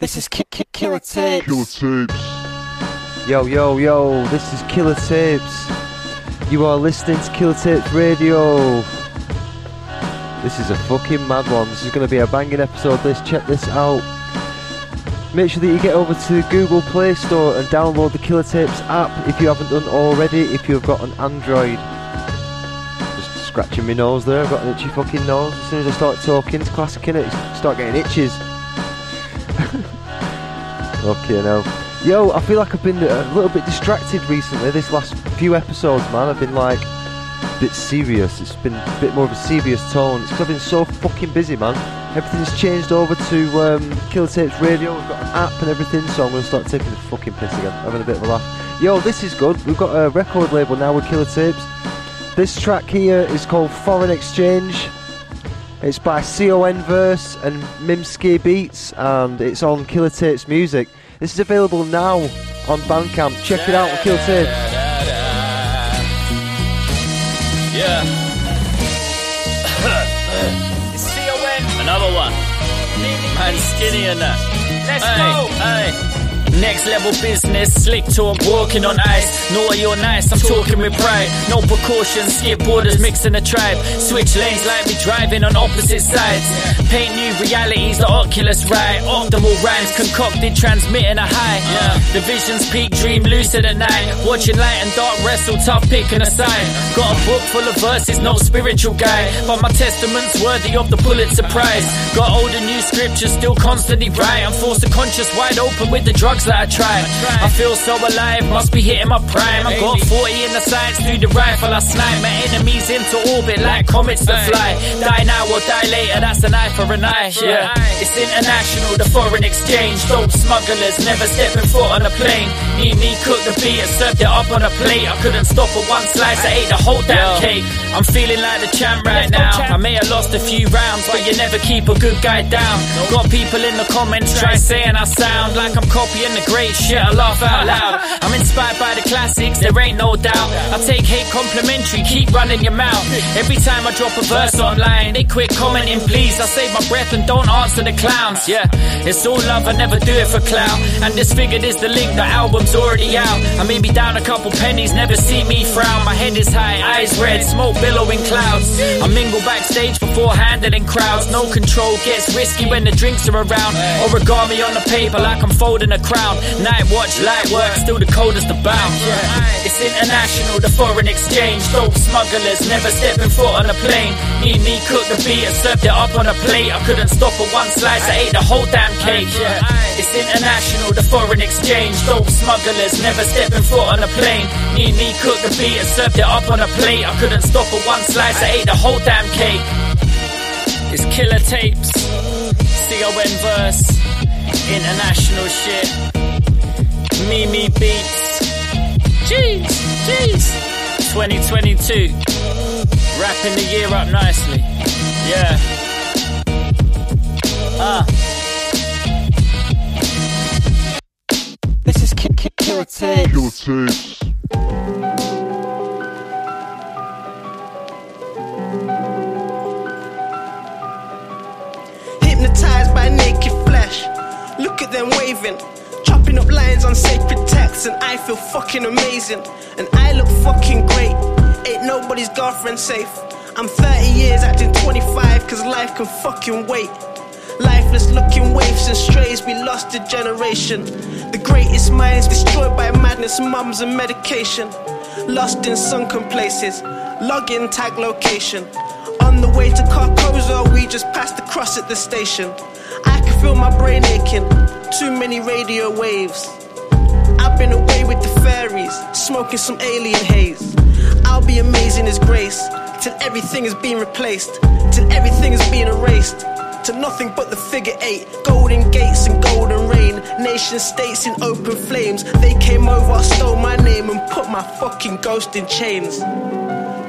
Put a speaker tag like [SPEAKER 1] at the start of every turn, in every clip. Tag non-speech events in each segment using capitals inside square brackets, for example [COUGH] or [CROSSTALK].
[SPEAKER 1] This is Ki- Ki- Killer Tapes.
[SPEAKER 2] Killer Tapes.
[SPEAKER 3] Yo, yo, yo, this is Killer Tapes. You are listening to Killer Tapes Radio. This is a fucking mad one. This is going to be a banging episode. This, check this out. Make sure that you get over to the Google Play Store and download the Killer Tapes app if you haven't done already. If you've got an Android, just scratching my nose there. I've got an itchy fucking nose. As soon as I start talking, it's classic in it. Start getting itches. Okay, now. Yo, I feel like I've been a little bit distracted recently. This last few episodes, man, I've been like a bit serious. It's been a bit more of a serious tone. It's 'cause I've been so fucking busy, man. Everything's changed over to um, Killer Tapes Radio. We've got an app and everything, so I'm going to start taking the fucking piss again, having a bit of a laugh. Yo, this is good. We've got a record label now with Killer Tapes. This track here is called Foreign Exchange. It's by Con Verse and Mimsky Beats, and it's on Killer Tapes Music. This is available now on Bandcamp. Check it out on Killer Tapes.
[SPEAKER 4] Yeah. it's C-O-N. Another one. Man skinny and that. Let's go. Hey. Next level business, slick talk, walking on ice. Naughty or nice, I'm talking with pride. No precautions, skip borders, mixing the tribe. Switch lanes like we driving on opposite sides. Paint new realities, the Oculus ride. Optimal rhymes, concocted, transmitting a high. The visions peak, dream lucid at night. Watching light and dark wrestle, tough picking a side. Got a book full of verses, no spiritual guide. But my testament's worthy of the Pulitzer Prize. Got old and new scriptures, still constantly right. I'm forced to conscious, wide open with the drugs that I try. I feel so alive, must be hitting my prime. I got 40 in the sights through the rifle. I snipe my enemies into orbit like comets that fly. Die now or die later, that's an eye for an eye. Yeah, it's international, the foreign exchange. Dope smugglers never stepping foot on a plane. Need me cook the and served it up on a plate. I couldn't stop for one slice, I ate the whole damn cake. I'm feeling like the champ right now. I may have lost a few rounds, but you never keep a good guy down. Got people in the comments try saying I sound like I'm copying the great shit. I laugh out loud. [LAUGHS] I'm inspired by the classics, there ain't no doubt. I take hate complimentary, keep running your mouth. Every time I drop a verse online, they quit commenting, please. I save my breath and don't answer the clowns. Yeah, it's all love, I never do it for clout. And disfigured is the link, the album's already out. I may be down a couple pennies, never see me frown. My head is high, eyes red, smoke billowing clouds. I mingle backstage beforehand before handling crowds. No control gets risky when the drinks are around. Origami on the paper like I'm folding a crown. Night watch, light work, still the coldest bound. It's international, the foreign exchange. Dope smugglers never stepping foot on a plane. Need me cook the beat and served it up on a plate. I couldn't stop for one slice, I ate the whole damn cake. It's international, the foreign exchange. Dope smugglers never stepping foot on a plane. Need me cook the beat and served it up on a plate. I couldn't stop for one slice, I ate the whole damn cake. It's killer tapes, C-O-N verse, international shit. Mimsky beats. Jeez, jeez. 2022. Wrapping the year up nicely. Yeah. Ah.
[SPEAKER 1] This is Ki- Ki- Killer Tapes.
[SPEAKER 2] Killer Tapes.
[SPEAKER 5] Look at them waving. Chopping up lines on sacred texts, and I feel fucking amazing. And I look fucking great. Ain't nobody's girlfriend safe. I'm 30 years acting 25, cause life can fucking wait. Lifeless looking waifs and strays, we lost a generation. The greatest minds destroyed by madness, mums and medication. Lost in sunken places, login tag location. On the way to Carcosa, we just passed the cross at the station. Feel my brain aching, too many radio waves. I've been away with the fairies, smoking some alien haze. I'll be amazing as grace, till everything is being replaced, till everything is being erased. To nothing but the figure eight, golden gates and golden rain, nation states in open flames. They came over, stole my name, and put my fucking ghost in chains.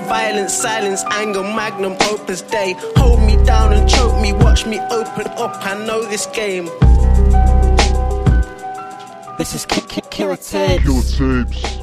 [SPEAKER 5] Violence, silence, anger, magnum opus day. Hold me down and choke me, watch me open up. I know this game.
[SPEAKER 1] This is Ki- Ki- Killer Tapes.
[SPEAKER 2] Killer Tapes.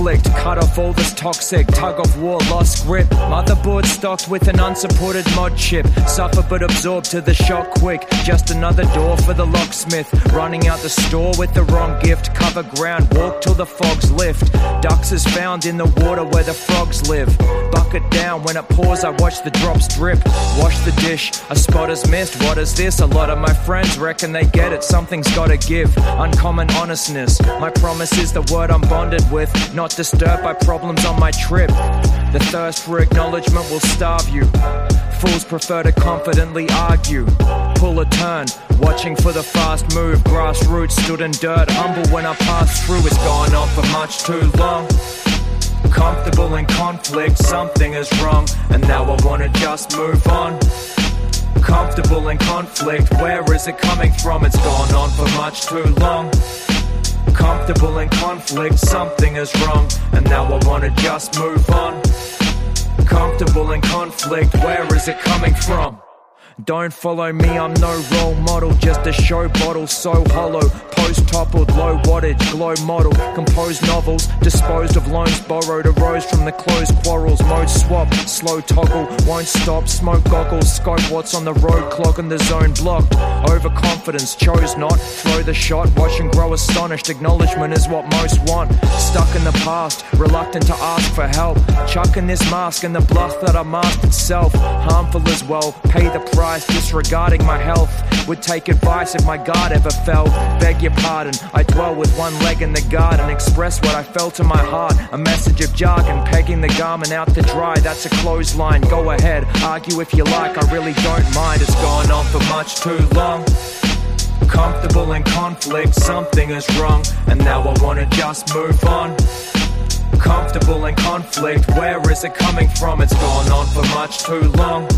[SPEAKER 6] Conflict, cut off all this toxic, tug of war, lost grip. Motherboard stocked with an unsupported mod chip. Suffer but absorb to the shock quick. Just another door for the locksmith. Running out the store with the wrong gift. Cover ground, walk till the fogs lift. Ducks is found in the water where the frogs live. Bucket down when it pours, I watch the drops drip. Wash the dish, a spot is missed. What is this? A lot of my friends reckon they get it. Something's gotta give. Uncommon honestness. My promise is the word I'm bonded with. Not disturbed by problems on my trip. The thirst for acknowledgement will starve you. Fools prefer to confidently argue. Pull a turn, watching for the fast move. Grassroots stood in dirt, humble when I passed through. It's gone on for much too long. Comfortable in conflict, something is wrong, and now I wanna just move on. Comfortable in conflict, where is it coming from? It's gone on for much too long. Comfortable in conflict, something is wrong, and now I wanna just move on. Comfortable in conflict, where is it coming from? Don't follow me, I'm no role model, just a show bottle so hollow. Post toppled, low wattage, glow model. Composed novels, disposed of loans borrowed, arose from the closed quarrels. Mode swap, slow toggle, won't stop. Smoke goggles, scope what's on the road, clock clogging the zone blocked. Overconfidence, chose not. Throw the shot, watch and grow astonished. Acknowledgement is what most want. Stuck in the past, reluctant to ask for help. Chucking this mask and the bluff that I masked itself. Harmful as well, pay the price disregarding my health. Would take advice if my guard ever fell. Beg your pardon, I dwell with one leg in the garden. Express what I felt in my heart. A message of jargon, pegging the garment out to dry. That's a clothesline. Go ahead, argue if you like. I really don't mind. It's gone on for much too long. Comfortable in conflict, something is wrong, and now I wanna just move on. Comfortable in conflict, where is it coming from? It's gone on for much too long.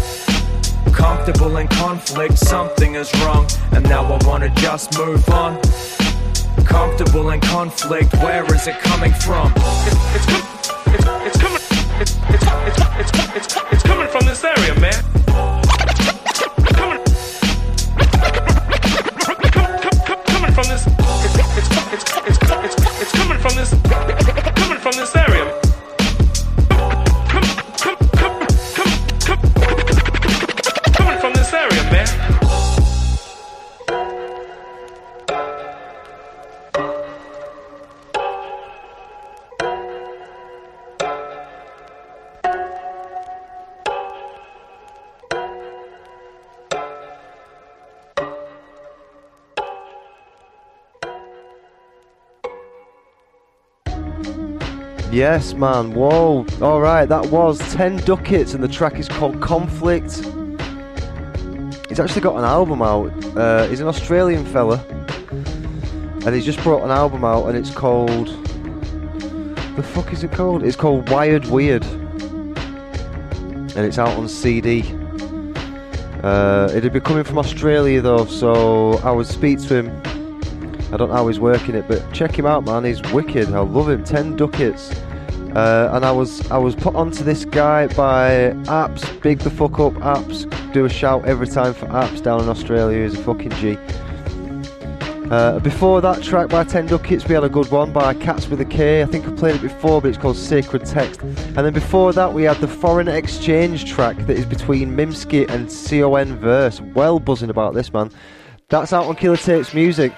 [SPEAKER 6] Comfortable in conflict, something is wrong, and now I wanna just move on. Comfortable in conflict, where is it coming from?
[SPEAKER 7] It's, com- it's, it's coming. It's, it's, it's, it's, it's, it's coming
[SPEAKER 3] Yes, man. Whoa. All right, that was 10 Ducats, and the track is called Conflict. He's actually got an album out. Uh, he's an Australian fella, and he's just brought an album out, and it's called. The fuck is it called? It's called Wired Weird, and it's out on CD. Uh, it'd be coming from Australia though, so I would speak to him I don't know how he's working it, but check him out, man. He's wicked. I love him. Ten ducats. Uh, and I was I was put onto this guy by Apps. Big the fuck up, Apps. Do a shout every time for Apps down in Australia. He's a fucking G. Uh, before that track by Ten Ducats, we had a good one by Cats with a K. I think I played it before, but it's called Sacred Text. And then before that, we had the Foreign Exchange track that is between Mimsky and Con Verse. Well buzzing about this, man. That's out on Killer Tapes Music.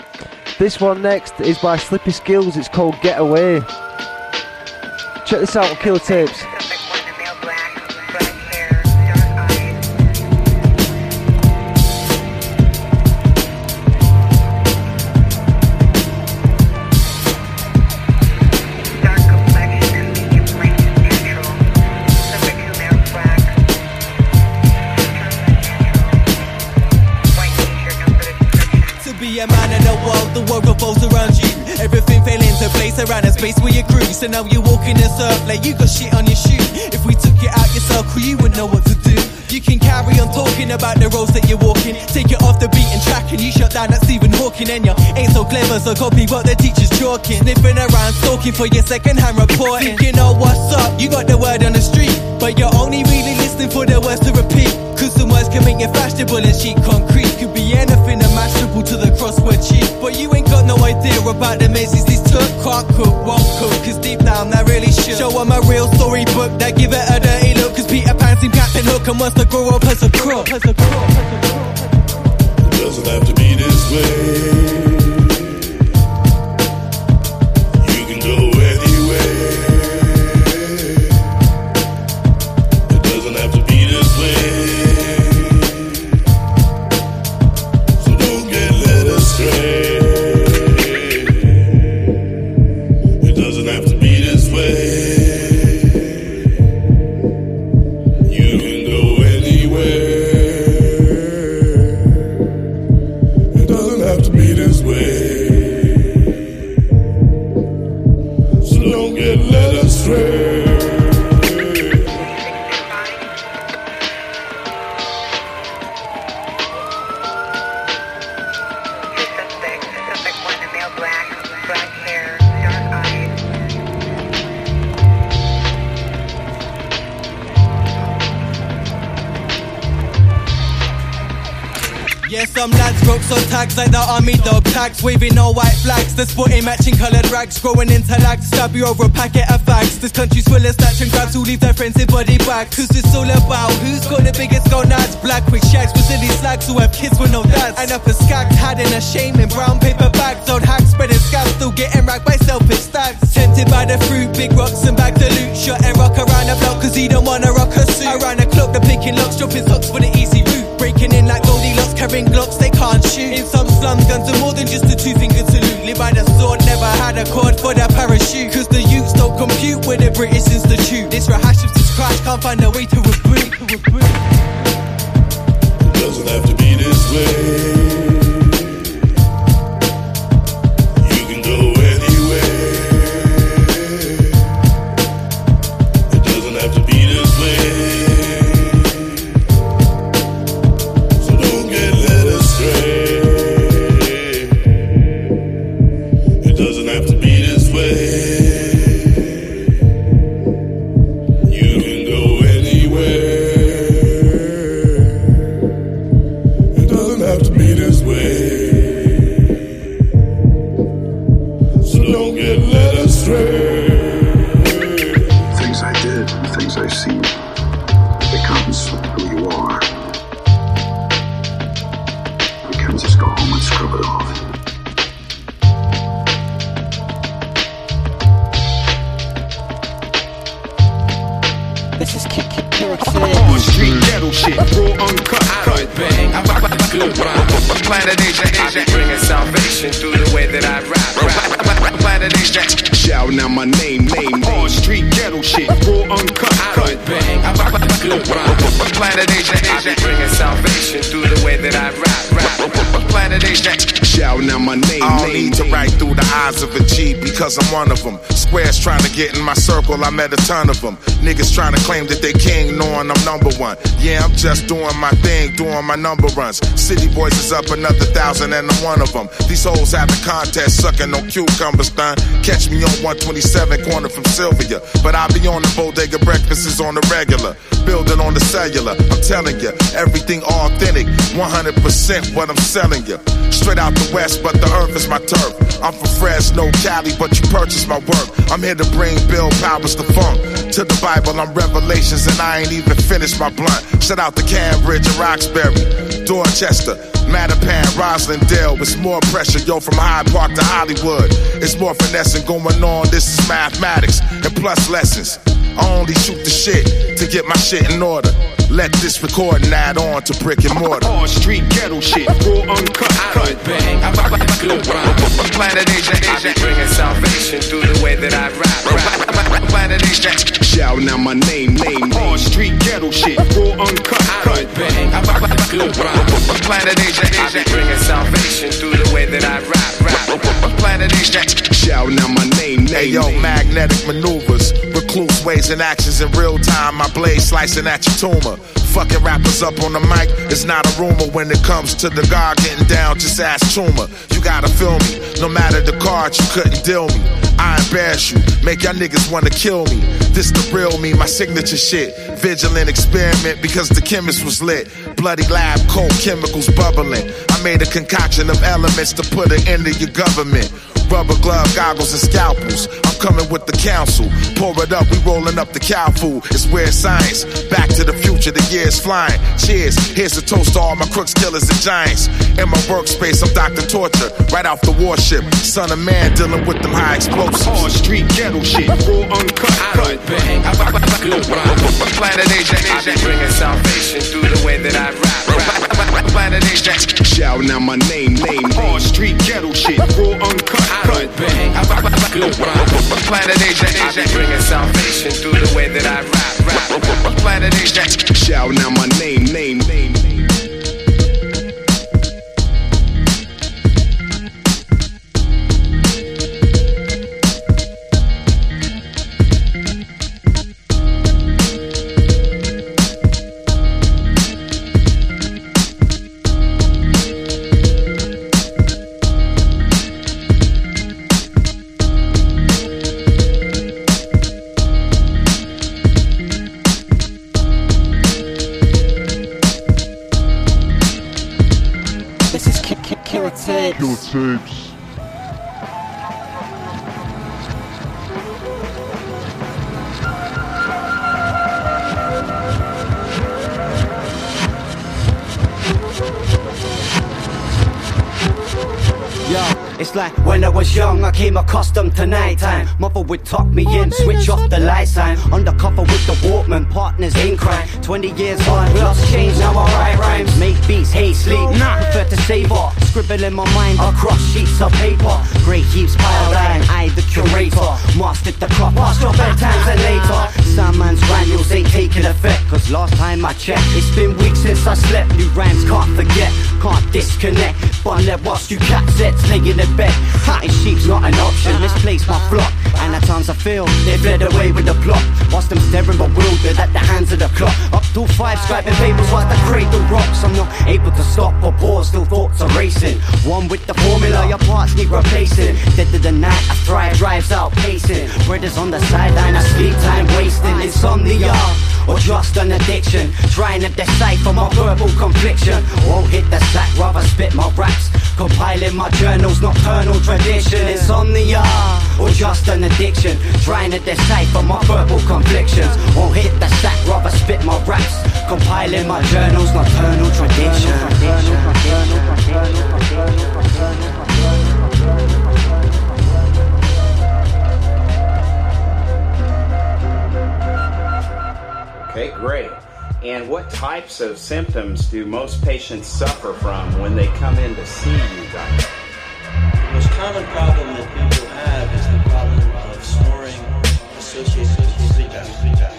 [SPEAKER 3] This one next is by Slippy Skills. It's called Get Away. Check this out on Killer Tapes.
[SPEAKER 8] To be a man in the world, the world revolves around. Everything fell into place around a space where you grew. So now you're walking in circle, like you got shit on your shoe. If we took it out your circle, you would know what to do. You can carry on talking about the roads that you're walking. Take it off the beaten track and you shut down that Stephen Hawking. And you ain't so clever, so copy what the teacher's talking. Sniffing around, stalking for your second hand reporting. Thinking, oh, what's up? You got the word on the street. But you're only really listening for the words to repeat. Cause some words can make you fashionable and cheap concrete. Could be anything imaginable. Staple to the crossword chief. But you ain't got no idea about the mazes these took. Can't cook, won't cook, cause deep down I really should. Show 'em a real storybook that give it a dirty look. Cause Peter Pan seemed Captain Hook and wants to grow up as a crook.
[SPEAKER 9] It doesn't have to be this way. So
[SPEAKER 8] tags like the army dog tags, waving all white flags. They're sporting matching coloured rags, growing into lags. Stab you over a packet of fags. This country's full of snatch and grabs who leave their friends in body bags. Cause it's all about who's got the biggest gonads. Black with shags with slags who have kids with no dads. And up a skags, hiding a shame in brown paper bags. Old hacks spreading scabs, still getting racked by selfish stags. Tempted by the fruit, big rocks and bags of loot. Shot and rock around the block cause he don't wanna rock a suit. Around the clock, they're picking locks, dropping socks for the easy can't shoot. In some slums, guns are more than just a two finger salute. Live by the sword, never had a cord for their parachute. Cause the youths don't compute with the British Institute. This rehash of this crash can't find a way to reboot.
[SPEAKER 9] It doesn't have to be this way. This
[SPEAKER 1] is Kid Kid Kid
[SPEAKER 10] On street ghetto shit, raw uncut, cut. Bang, I rock the globe rhyme. Planet Asia, Asia, bringing salvation through the way that I rap. Planet Asia, shouting out my name, name. On street ghetto shit, raw uncut, I cut Bang, I rock the globe rhyme. Planet Asia, Asia, bringing salvation through the way that I rap. Planet Asia, shouting out my name,
[SPEAKER 11] I don't
[SPEAKER 10] name.
[SPEAKER 11] need to write through the eyes of a G because I'm one of them. Squares trying to get in my circle, I met a ton of them. Niggas trying to claim that they king, knowing I'm number one. Yeah, I'm just doing my thing, doing my number runs. City boys is up another thousand and I'm one of them. These hoes have a contest, sucking on cucumbers, done. Catch me on 127 corner from Sylvia. But I be on the bodega breakfasts on the regular. Building on the cellular, I'm telling you, everything authentic, 100% what I'm selling you. Straight out the west, but the earth is my turf. I'm from Fresno, Cali, but you purchase my work. I'm here to bring Bill Powers the funk. To the Bible, I'm Revelations, and I ain't even finished my blunt. Shout out to Cambridge and Roxbury, Dorchester. Mattapan, Roslindale, it's more pressure, yo, from Hyde Park to Hollywood. It's more finessing going on, this is mathematics and plus lessons. I only shoot the shit to get my shit in order. Let this recording add on to brick and mortar.
[SPEAKER 10] On street ghetto shit, raw uncut, cut. Bang, I rock the globe rhyme. Planet Asia, Asia, bringing salvation through the way that I rap. Planet Asia, shouting out my name, name. On street ghetto shit, raw uncut, cut. Bang, I rock the globe rhyme. Planet Asia, Asia, bringing salvation through the way that I rap. Planet Asia, shouting out my name, name.
[SPEAKER 11] Hey yo, magnetic maneuvers, recluse ways and actions in real time. My blade slicing at your tumor. Fucking rappers up on the mic, it's not a rumor when it comes to the guard getting down. Just ask Chuma. You gotta feel me, no matter the card, you couldn't deal me. I embarrass you, make y'all niggas wanna kill me. This the real me, my signature shit. Vigilant experiment because the chemist was lit. Bloody lab coat, chemicals bubbling. I made a concoction of elements to put an end to your government. Rubber glove, goggles, and scalpels. I'm coming with the council. Pour it up, we rolling up the cow food. It's weird science. Back to the future, the year's flying. Cheers. Here's a toast to all my crooks, killers, and giants. In my workspace, I'm Dr. Torture. Right off the warship. Son of man dealing with them high explosives.
[SPEAKER 10] Hard street ghetto shit, [LAUGHS] raw uncut, cut. Bang. I rock global Planet Asia, I be bringing salvation through the way that I rap. rap. Planet Asia, shouting out my name, name. Hard street ghetto shit, raw uncut, cut. Bang. I rock global Planet Asia, I be bringing salvation through the way that I rap. rap. Planet Asia, shouting out my name, name, name.
[SPEAKER 1] Tapes.
[SPEAKER 12] It's like when I was young, I came accustomed to nighttime. Mother would tuck me in, switch off the light sign. Undercover with the Walkman, partners in crime. 20 years on, lost change, now I write rhymes. Make beats, hate sleep, nah, prefer to savor. Scribble in my mind across sheets of paper. Great heaps piled high, I the curator. Mastered the crop, past your bedtimes and later. Sandman's granules ain't taking effect, cause last time I checked, it's been weeks since I slept. New rhymes can't forget, can't disconnect. Bonnet whilst you cat sets, laying in bed. Hiding sheep's not an option, misplace my flock. And at times I feel they fled away with the plot. Whilst I'm staring bewildered at the hands of the clock. Up till five, scribing papers while the cradle rocks. I'm not able to stop or pause, still thoughts are racing. One with the formula, your parts need replacing. Dead to the night, I thrive, drives out pacing. Brothers on the sideline, I sleep time wasting. Insomnia or just an addiction. Trying to decipher my verbal confliction. Won't hit the sack, rather spit my raps. Compiling my journals, nocturnal tradition. Insomnia or just an addiction. Trying to decipher my verbal conflictions. Won't hit the sack, rather spit my raps. Compiling my journals, nocturnal tradition.
[SPEAKER 13] Okay, great. And what types of symptoms do most patients suffer from when they come in to see you, doctor?
[SPEAKER 14] The most common problem that people have is the problem of snoring associated with sleep Neurological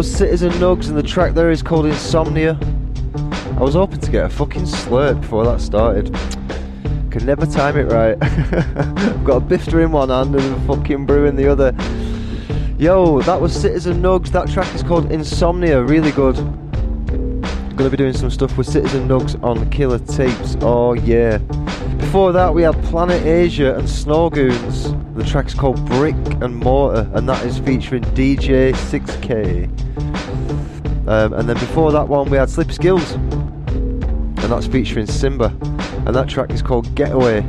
[SPEAKER 3] was Citizen Nugs, and the track there is called Insomnia. I was hoping to get a fucking slurp before that started. Could never time it right. [LAUGHS] I've got a bifter in one hand and a fucking brew in the other. Yo, that was Citizen Nugs. That track is called Insomnia. Really good. Gonna be doing some stuff with Citizen Nugs on Killer Tapes. Oh yeah. Before that, we had Planet Asia and Snowgoons. The track's called Brick and Mortar, and that is featuring DJ 6K. Um, and then before that one, we had Slip Skills, and that's featuring Simba, and that track is called Getaway.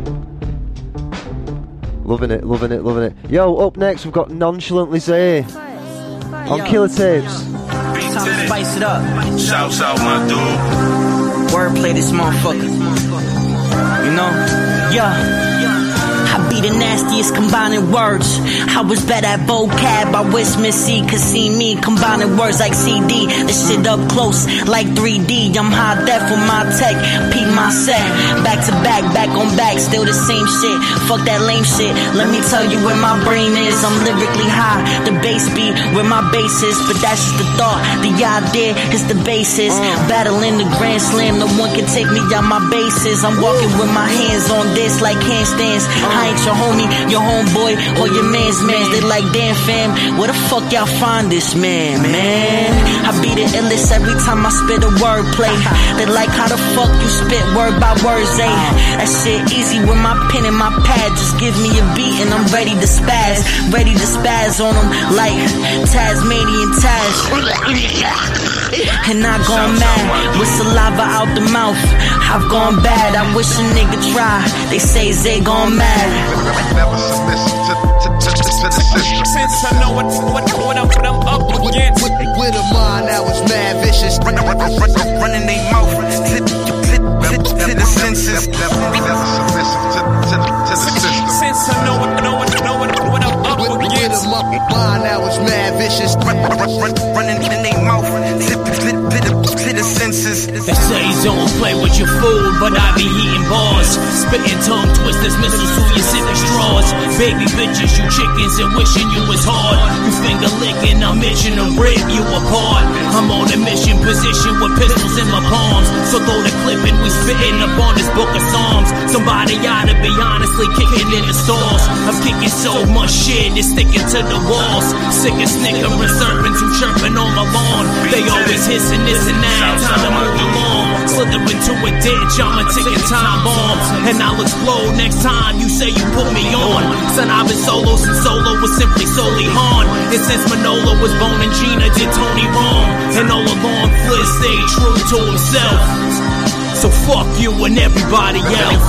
[SPEAKER 3] Loving it, loving it, loving it. Yo, up next, we've got Nonchalantly Zay on Killer Tapes.
[SPEAKER 15] Time to spice it up.
[SPEAKER 10] Shouts out, my dude.
[SPEAKER 15] Wordplay this motherfucker. You know? Yeah. The nastiest combining words. I was bad at vocab. I wish Missy could see me combining words like CD. The shit up close like 3D. I'm high def with my tech. Peep my set. Back to back, back on back. Still the same shit. Fuck that lame shit. Let me tell you where my brain is. I'm lyrically high. The bass beat where my bass is. But that's just the thought. The idea is the basis. Battling the Grand Slam. No one can take me out my bases. I'm walking with my hands on this like handstands. I ain't your homie, your homeboy, or your man's man. They like, damn fam, where the fuck y'all find this man, man? I be the illest every time I spit a wordplay. They like how the fuck you spit word by word, Zay. Eh? That shit easy with my pen and my pad. Just give me a beat and I'm ready to spaz. Ready to spaz on them like Tasmanian Taz. And I gone mad with saliva out the mouth. I've gone bad. I wish a nigga try. They say Zay gone mad.
[SPEAKER 16] Since I know what, what, what, I'm, what I'm up against.
[SPEAKER 17] With, with a mind that was mad vicious.
[SPEAKER 18] Run, run, run, run, running they mouth to, to, to, to the senses.
[SPEAKER 16] Since I know what, know what, know what, what I'm up
[SPEAKER 17] With, with
[SPEAKER 16] against.
[SPEAKER 17] a mind that was mad vicious.
[SPEAKER 18] Run, run, run, running in they mouth to, to, to, the, to the senses.
[SPEAKER 19] They say don't play with your food, but I be eating bars. Spitting tongue twisters, missiles through your sipping straws. Baby bitches, you chickens, and wishing you was hard. You finger licking, I'm itching to rip you apart. I'm on a mission position with pistols in my palms. So throw the clip and we spitting up on this book of Psalms. Somebody ought to be honestly kicking in the stalls. I'm kicking so much shit, it's sticking to the walls. Sick of snickering serpents who chirping on my lawn. They always hissing this and that, time to move along. Slither into a ditch, I'ma a ticking time bomb. And I'll explode next time you say you put me on. Son, I've been solo since solo was simply solely Han. And since Manolo was born and Gina did Tony wrong. And all along, Fliz stayed true to himself. So fuck you and everybody else.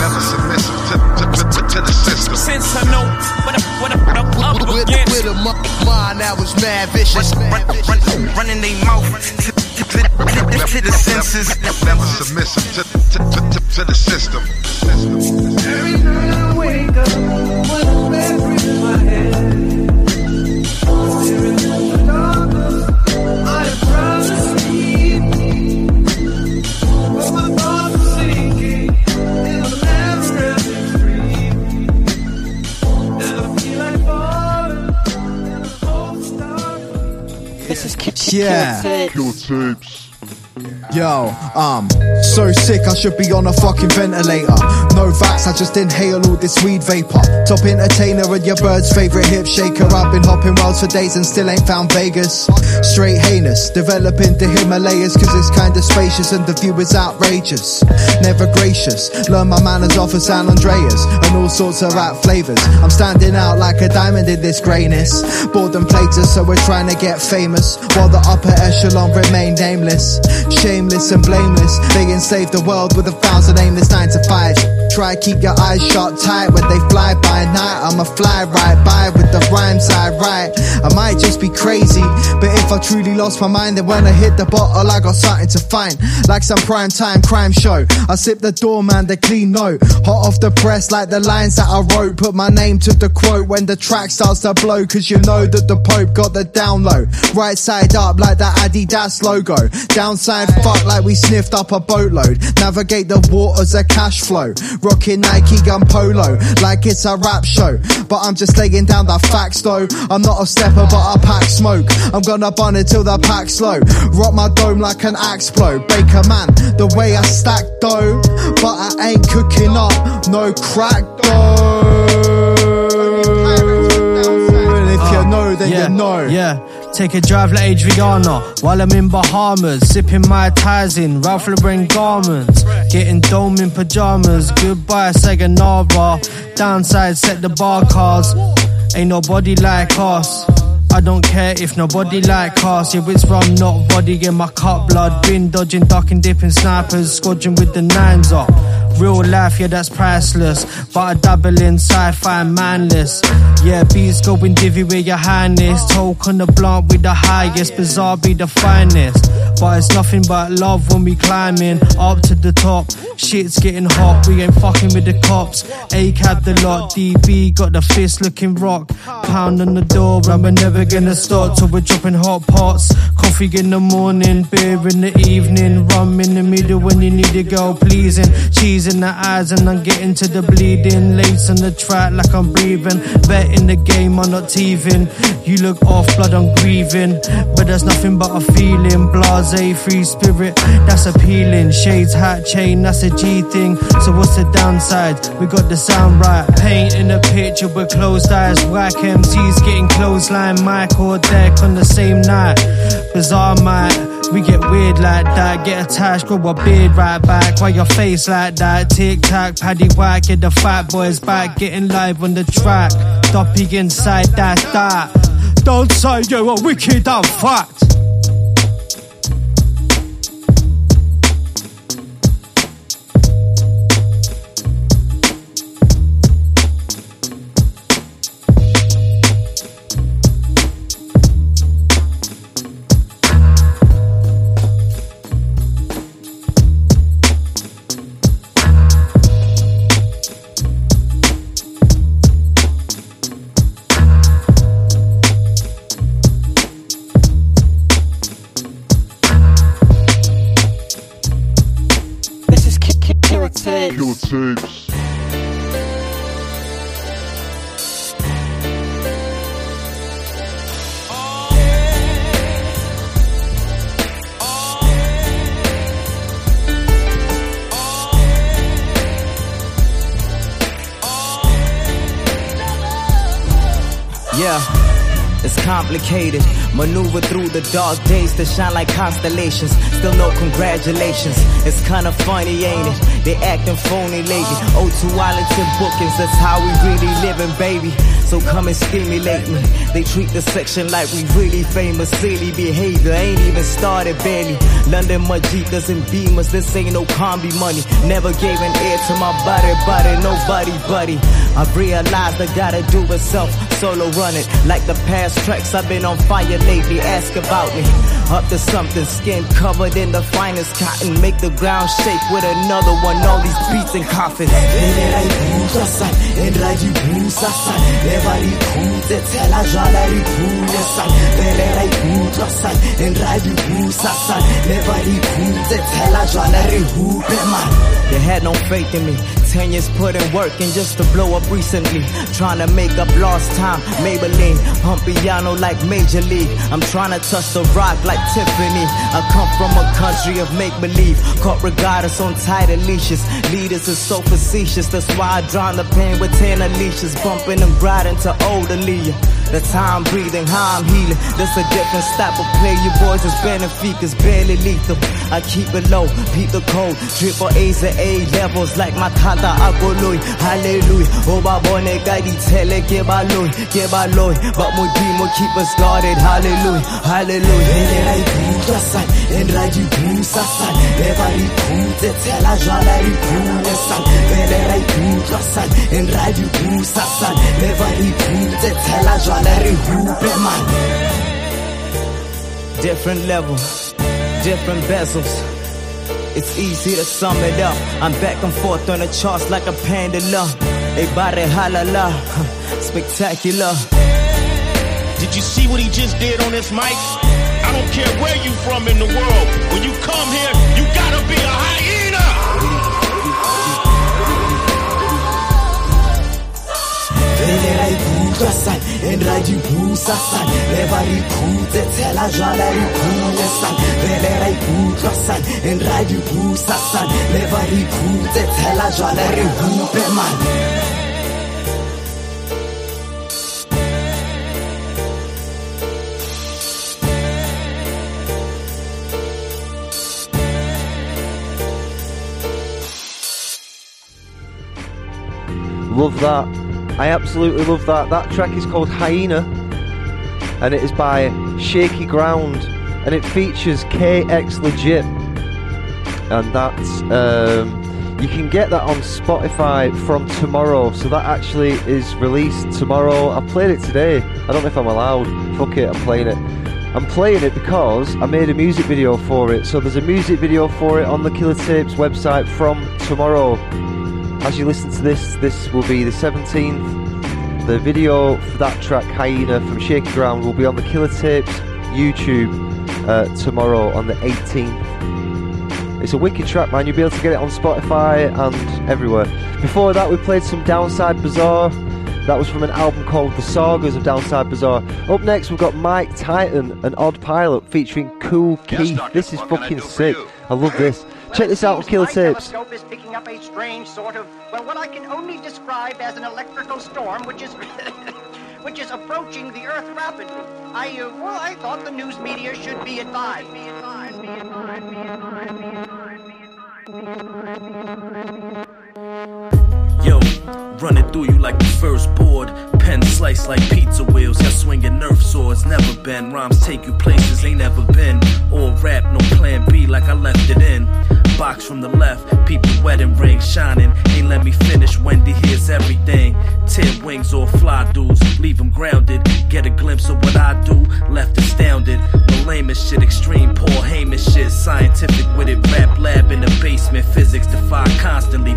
[SPEAKER 16] Since I know what, I, what, I, what I'm up
[SPEAKER 17] With,
[SPEAKER 16] against.
[SPEAKER 17] with a mind that was mad vicious.
[SPEAKER 18] Run, run, running they mouth to, the senses.
[SPEAKER 11] Never submissive to, to, to, to, to the system.
[SPEAKER 20] Every night I wake up
[SPEAKER 21] Yeah.
[SPEAKER 2] Kill Tapes.
[SPEAKER 21] Yo, um, so sick I should be on a fucking ventilator. No vax, I just inhale all this weed vapor. Top entertainer and your bird's favorite hip shaker. I've been hopping worlds for days and still ain't found Vegas. Straight heinous, developing the Himalayas cause it's kinda spacious and the view is outrageous. Never gracious, learn my manners off of San Andreas and all sorts of rap flavors. I'm standing out like a diamond in this greyness. Bored and plated, so we're trying to get famous while the upper echelon remain nameless. Shameless and blameless, they enslave the world with a thousand aimless nine to five. Try keep your eyes shut tight when they fly by night. I'ma fly right by with the rhymes I write. I might just be crazy, but if I truly lost my mind, then when I hit the bottle, I got something to find. Like some prime time crime show. I sip the doorman, the clean note. Hot off the press, like the lines that I wrote. Put my name to the quote when the track starts to blow, cause you know that the Pope got the down low. Right side up, like the Adidas logo. Downside fuck, like we sniffed up a boatload. Navigate the waters of cash flow. Rocking Nike gun polo, like it's a rap show. But I'm just laying down the facts though. I'm not a stepper, but I pack smoke. I'm gonna bun it till the pack's low. Rock my dome like an axe blow. Baker man, the way I stack dough. But I ain't cooking up no crack dough. Know, then
[SPEAKER 22] yeah,
[SPEAKER 21] you know.
[SPEAKER 22] Yeah, take a drive like Adriana while I'm in Bahamas, sipping my ties in Ralph Lauren garments, getting dome in pajamas. Goodbye, Saganara. Downside, set the bar cards. Ain't nobody like us. I don't care if nobody like us. Yeah, it's rum, not body in my cup blood. Been dodging, ducking, dipping snipers, squadron with the nines up. Real life, yeah, that's priceless. But I dabble in sci-fi manless. Yeah, beats going divvy with your highness. Toke on the blunt with the highest. Bazaar be the finest. But it's nothing but love when we climbing up to the top. Shit's getting hot, we ain't fucking with the cops. A cab the lot, DB got the fist looking rock. Pound on the door, and we're never gonna stop till we're dropping hot pots. Coffee in the morning, beer in the evening, rum in the middle when you need a girl pleasing. Cheese in the eyes, and I'm getting to the bleeding. Lace on the track like I'm breathing. Bet in the game, I'm not teething. You look off, blood, I'm grieving. But there's nothing but a feeling. Blase, free spirit, that's appealing. Shades, hat, chain, that's a G thing. So what's the downside? We got the sound right. Paint in the picture with closed eyes. Whack MCs getting clothesline. Mic or deck on the same night. Bazaar mic. We get weird like that. Get attached, grow a beard right back. Why your face like that? Tic tac, paddy whack. Get the fat boys back. Getting live on the track. Doppy inside, that's that. Don't say you're a wicked and fact.
[SPEAKER 23] Complicated. Maneuver through the dark days to shine like constellations. Still no congratulations. It's kinda funny, ain't it? They acting phony lately. Oh, two wallets and bookings. That's how we really living, baby. So come and stimulate me. They treat the section like we really famous. Silly behavior ain't even started barely. London Majitas and Beamers. This ain't no combi money. Never gave an ear to my buddy, buddy, nobody, buddy. I've realized I gotta do it self. Solo running. Like the past tracks, I've been on fire lately. Ask about me. Up to something, skin covered in the finest cotton. Make the ground shake with another one. All these beats and coffins. They had no faith in me. Ten years put in work and just to blow up recently. Trying to make up lost time. Maybelline, pump piano like Major League. I'm trying to touch the rock like Tiffany. I come from a country of make believe. Caught regardless on tighter leashes. Leaders are so facetious. That's why I drown the pain with ten leashes. Bumping and riding to older Leah. That's how I'm breathing, how I'm healing. That's a different style of play. You boys is beneficus, barely lethal. I keep it low, beat the code. Triple A's and A levels like my tata akoloy. Hallelujah. Oh, Oba bone kadi tele ke baloy, ke baloy. But mo mo keep us guarded. Hallelujah, hallelujah.
[SPEAKER 24] Bele ra ikutlwa san En ra di busa san Leva rikute, tela jala ripule san Bele ra ikutlwa san En ra di busa san Leva rikute, tela jala rihupe man
[SPEAKER 23] Different level, different bezels. It's easy to sum it up. I'm back and forth on the charts like a pendulum. Everybody halala, [LAUGHS] spectacular.
[SPEAKER 16] Did you see what he just did on this mic? I don't care where you from in the world. When you come here, you gotta be a hyena.
[SPEAKER 24] Bele ra ikutlwa san En ra di busa san Leva rikute, tela jala ripule san Bele ra ikutlwa san En ra di busa san Leva rikute, tela jala rihupe man
[SPEAKER 3] Love that. I absolutely love that. That track is called Hyena and it is by Shaky Ground and it features KX Legit. And that's um, you can get that on Spotify from tomorrow. So that actually is released tomorrow. I played it today. I don't know if I'm allowed. Fuck it, I'm playing it. I'm playing it because I made a music video for it. So there's a music video for it on the Killer Tapes website from tomorrow. As you listen to this, this will be the 17th. The video for that track, Hyena from Shaky Ground, will be on the Killer Tapes YouTube uh, tomorrow on the 18th. It's a wicked track, man. You'll be able to get it on Spotify and everywhere. Before that, we played some Downside Bazaar. That was from an album called The Sagas of Downside Bazaar. Up next, we've got Mike Titan, an odd pilot featuring Kool Keith. this is fucking sick. I love this. Check this out Killer Tapes.
[SPEAKER 25] telescope is picking up a strange sort of, well, what I can only describe as an electrical storm, which is, which is approaching the Earth rapidly. I, uh, well, I thought the news media should be advised. Be advised, be advised, be advised, be advised, be advised,
[SPEAKER 19] Yo, running through you like the first board. Pen sliced like pizza wheels. Y'all swinging nerf swords. Never been. Rhymes take you places ain't never been. All rap, no plan B like I left it in. Box from the left, people the wedding ring shining. Ain't let me finish. Wendy hears everything. Ten wings or fly dudes, leave 'em grounded. Get a glimpse of what I do, left astounded. No lamest shit, extreme Paul Heyman shit. Scientific with it, rap lab in the basement. Physics defy constantly,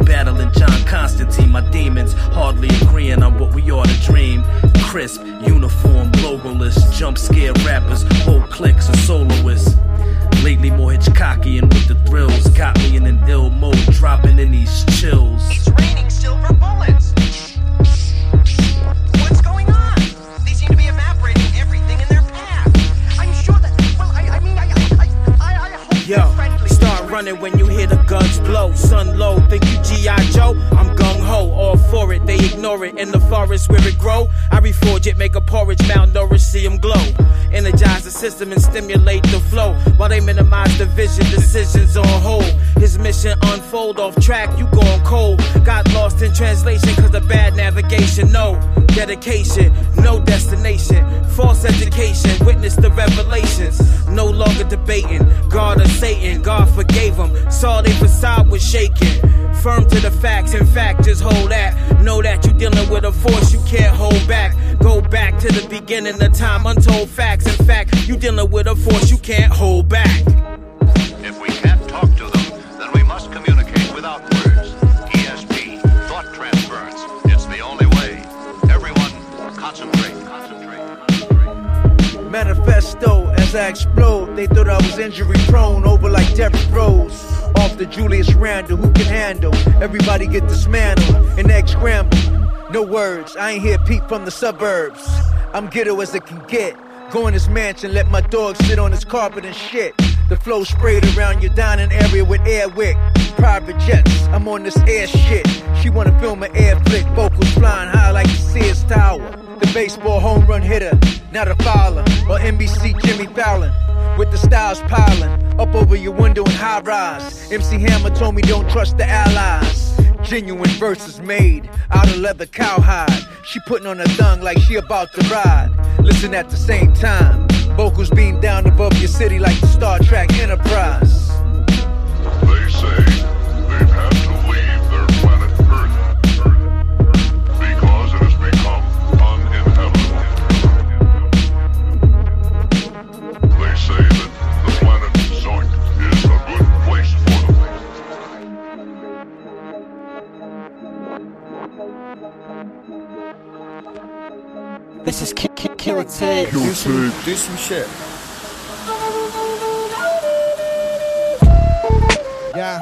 [SPEAKER 26] vision. Decisions on hold. His mission unfold off track, you going cold. Got lost in translation cause of bad navigation. No dedication, no destination. False education, witness the revelations. No longer debating. God or Satan, God forgave them. Saw they facade was shaking. Firm to the facts, in fact, just hold that. Know that you dealing with a force you can't hold back. Go back to the beginning of time, untold facts. In fact, you dealing with a force you can't hold back.
[SPEAKER 20] I explode. They thought I was injury prone, over like Derrick Rose. Off the Julius Randle, who can handle? Everybody get dismantled and egg scrambled. No words, I ain't hear Pete from the suburbs. I'm ghetto as it can get. Go in this mansion, let my dog sit on his carpet and shit. The flow sprayed around your dining area with air wick. Private jets, I'm on this air shit. She wanna film an air flick, vocals flying high baseball home run hitter, not a fouler. Or NBC Jimmy Fallon, with the styles piling up over your window in high rise. MC Hammer told me don't trust the allies. Genuine verses made out of leather cowhide. She putting on a thong like she about to ride. Listen at the same time. Vocals beam down above your city like the Star Trek Enterprise.
[SPEAKER 2] They say is
[SPEAKER 1] Ki- Ki- Killer Tape.
[SPEAKER 2] Do some-
[SPEAKER 1] do some shit.
[SPEAKER 21] Yeah,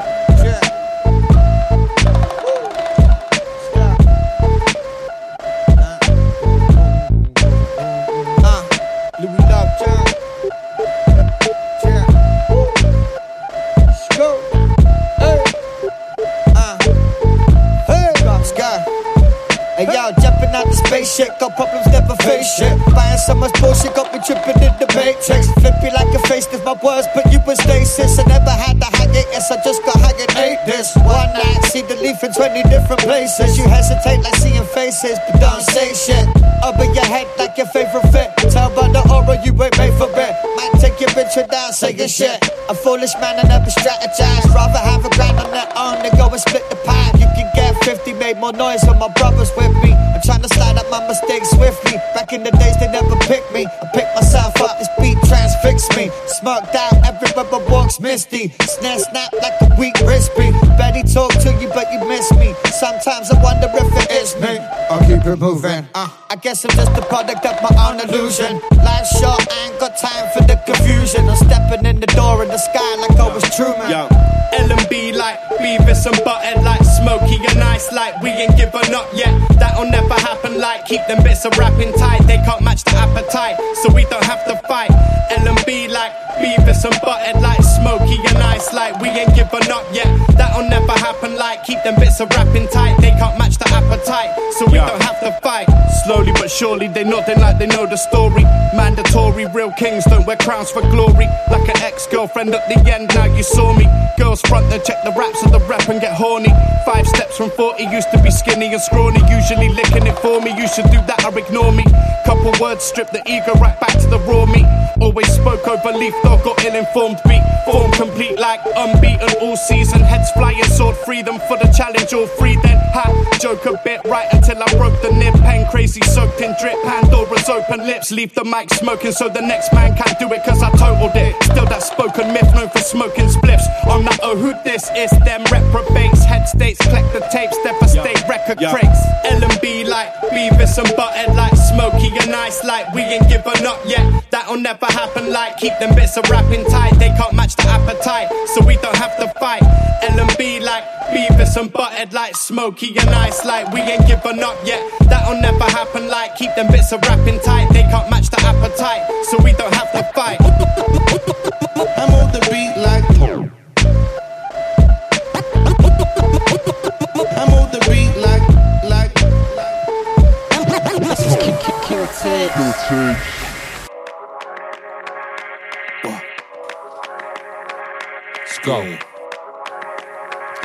[SPEAKER 21] tripping in the matrix. Flip you like a face, cause my words put you in stasis. I never had the hiatus, I just got hiatus this. One night, see the leaf in 20 different places. You hesitate like seeing faces, but don't say shit. Up in your head like your favorite fit. Tell by the aura you ain't made for it. Might take your bitch without saying shit. A foolish man and never strategize. Rather have a grand on their own than go and split the pie. You can get 50, make more noise when my brothers with me. I'm trying to slide up my mistakes swiftly. Back in the days, they never picked me. I picked myself up, this beat transfixed me. Smirked out, every rubber walks misty. Snare snap like a weak crispy. Betty talk to you, but you miss me. Sometimes I wonder if it is me. I'll keep it moving. Uh, I guess I'm just a product of my own illusion. Life's short, I ain't got time for the confusion. I'm stepping in the door in the sky like I was Truman.
[SPEAKER 27] Yo, L&B like Beavis and Butthead like Smokey and Ice like we ain't given up yet. That'll never happen like keep them bits of rapping tight. They can't match the appetite, so we don't have to fight. L&B like Beavis and Butthead like Smokey and Ice like we ain't given up yet. That'll never happen like keep them bits of rapping tight. They can't match the appetite, so we Yo. don't have to fight. Slowly but surely they nodding like they know the story. Mandatory, real kings don't wear crowns for glory. Like an ex-girlfriend at the end, now you saw me. Girls front and check the raps of the rap and get horny. Five steps from 40, used to be skinny and scrawny. Usually licking it for me, you should do that or ignore me. Couple words, strip the ego right back to the raw meat. Always spoke over leaf dog, got ill-informed beat. Form complete like unbeaten all season. Heads flying, sword freedom for the challenge, all free then. Ha, joke a bit right until I broke the nib. Pen crazy, soaked in drip. Pandora's open lips, leave the mic smoking so the next man can't do it cause I totaled it. Still that spoken myth known for smoking spliffs. I'm not oh who this is, them reprobates. Head states, collect the tapes, devastate record Yo. crates. L&B like Beavis and Butthead like Smokey and Ice like we ain't given up yet. That'll never happen like keep them bits of rapping tight. They can't match the appetite, so we don't have to fight. L&B like Beavis and Butthead like Smokey and Ice like we ain't given up yet. That'll never happen like keep them bits of rapping tight. They can't match the appetite, so we don't have to fight.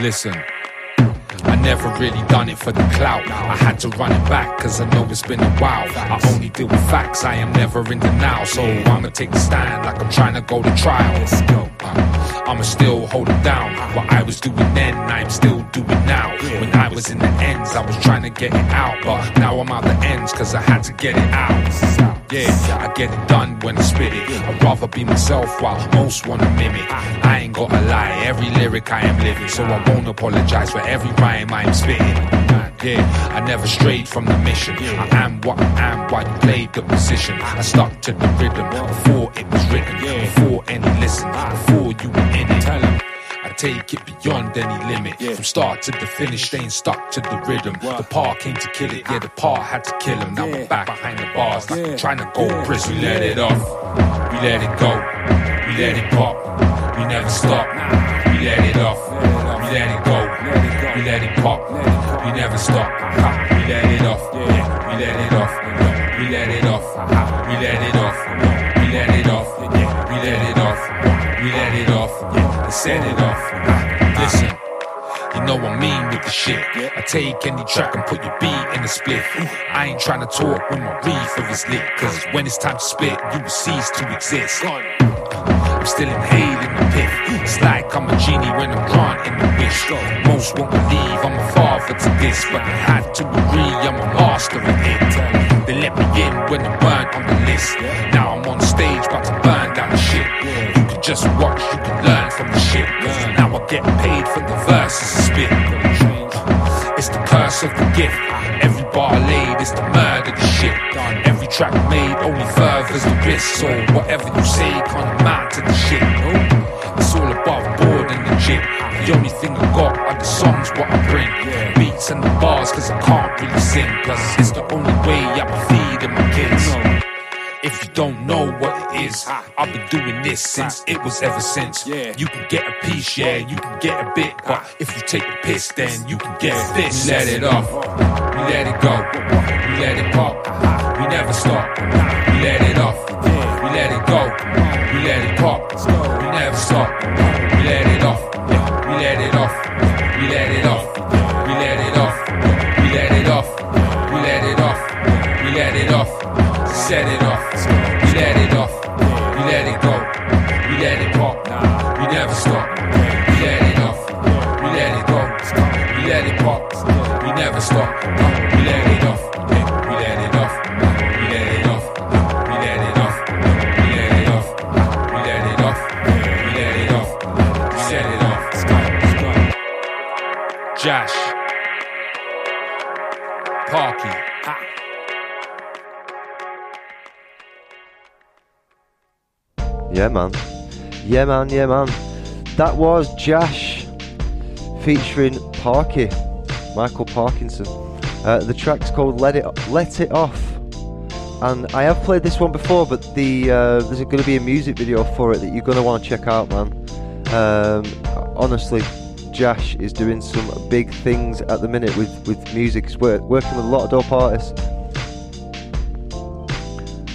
[SPEAKER 28] Listen. I never really done it for the clout. I had to run it back, cause I know it's been a while. I only deal with facts, I am never in denial. So I'ma take a stand like I'm trying to go to trial. Let's go. Uh, I'ma still hold it down. What I was doing then, I'm still doing now. When I was in the ends, I was trying to get it out. But now I'm out the ends, cause I had to get it out. Yeah, I get it done when I spit it. I'd rather be myself while most wanna mimic. I ain't gotta lie, every lyric I am living. So I won't apologize for every rhyme I'm spitting. Yeah, I never strayed from the mission. I am what I am, you played the position. I stuck to the rhythm before it was written, before any listen, before you were in it. I take it beyond any limit. From start to the finish, staying stuck to the rhythm. The par came to kill it, yeah, the par had to kill him. Now we're back behind the bars, like I'm trying to go prison. We let it off, we let it go, we let it pop, we never stop. We let it off, we let it go, we let it pop, we never stop. We let it off, we let it off, we let it off, we let it off, we let it off, we let it off, we let it off, and set it off. Listen. You know I mean with the shit. I take any track and put your beat in the split. I ain't trying to talk when my reefer is lit. Cause when it's time to spit, you will cease to exist. I'm still inhaling the pit. It's like I'm a genie when I'm granting the wish. Most won't believe I'm a father to this, but they had to agree I'm a master of it. They let me in when I'm burnt on the list. Now I'm on stage, about to burn down the shit. Just watch, you can learn from the shit. Cause now I get paid for the verses I spit. It's the curse of the gift. Every bar laid is the murder, the shit. Every track made only furthers the risk. So whatever you say can't amount to the shit. It's all above board and legit. The only thing I got are the songs what I bring. Beats and the bars cause I can't really sing. Plus it's the only way my kids. If you don't know what it is, I've been doing this since it was ever since. You can get a piece, yeah, you can get a bit, but if you take a piss, then you can get this. We let it off, we let it go, we let it pop, we never stop. We let it off, we let it go, we let it pop, we never stop. We let it off, we let it off, we let it off, we let it off, we let it off, we let it off, we let it off, set it off, stop. We let it off. We let it off. We let it off. We let it off. We let it off. We let it off. We let it off. We set it off. Josh. Parky.
[SPEAKER 3] Yeah, man. Yeah, man. Yeah, man. That was Josh featuring Parky. Michael Parkinson. Uh, the track's called "Let It Let It Off," and I have played this one before, but the uh, there's going to be a music video for it that you're going to want to check out, man. Um, honestly, Jash is doing some big things at the minute with with music. He's work, working with a lot of dope artists.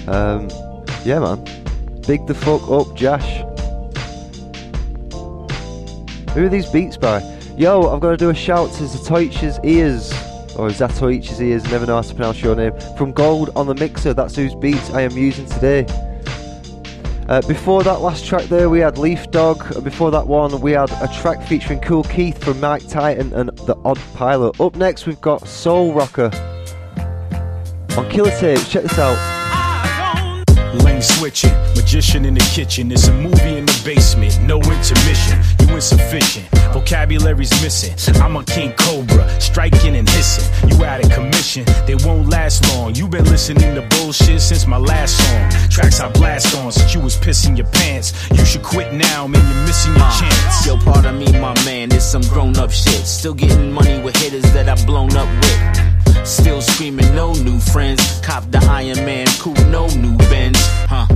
[SPEAKER 3] Um, yeah, man. Big the fuck up, Jash. Who are these beats by? Yo, I've got to do a shout to Zatoich's ears. Or Zatoich's ears, never know how to pronounce your name. From Gold on the Mixer, that's whose beats I am using today. Uh, before that last track there, we had Leaf Dog. Before that one, we had a track featuring Kool Keith from Mike Titan and The Odd Pilot. Up next, we've got Soul Rocker on Killer Tapes. Check this out.
[SPEAKER 29] Lane switching, magician in the kitchen. It's a movie in the basement, no intermission. You insufficient, vocabulary's missing. I'm a king cobra, striking and hissing. You out of commission, they won't last long. you been listening to bullshit since my last song. Tracks I blast on since you was pissing your pants. You should quit now, man, you're missing your uh, chance.
[SPEAKER 30] Yo, pardon me, my man, it's some grown up shit. Still getting money with hitters that I've blown up with. Still screaming, no new friends. Cop the Iron Man coupe, no new Benz. Huh.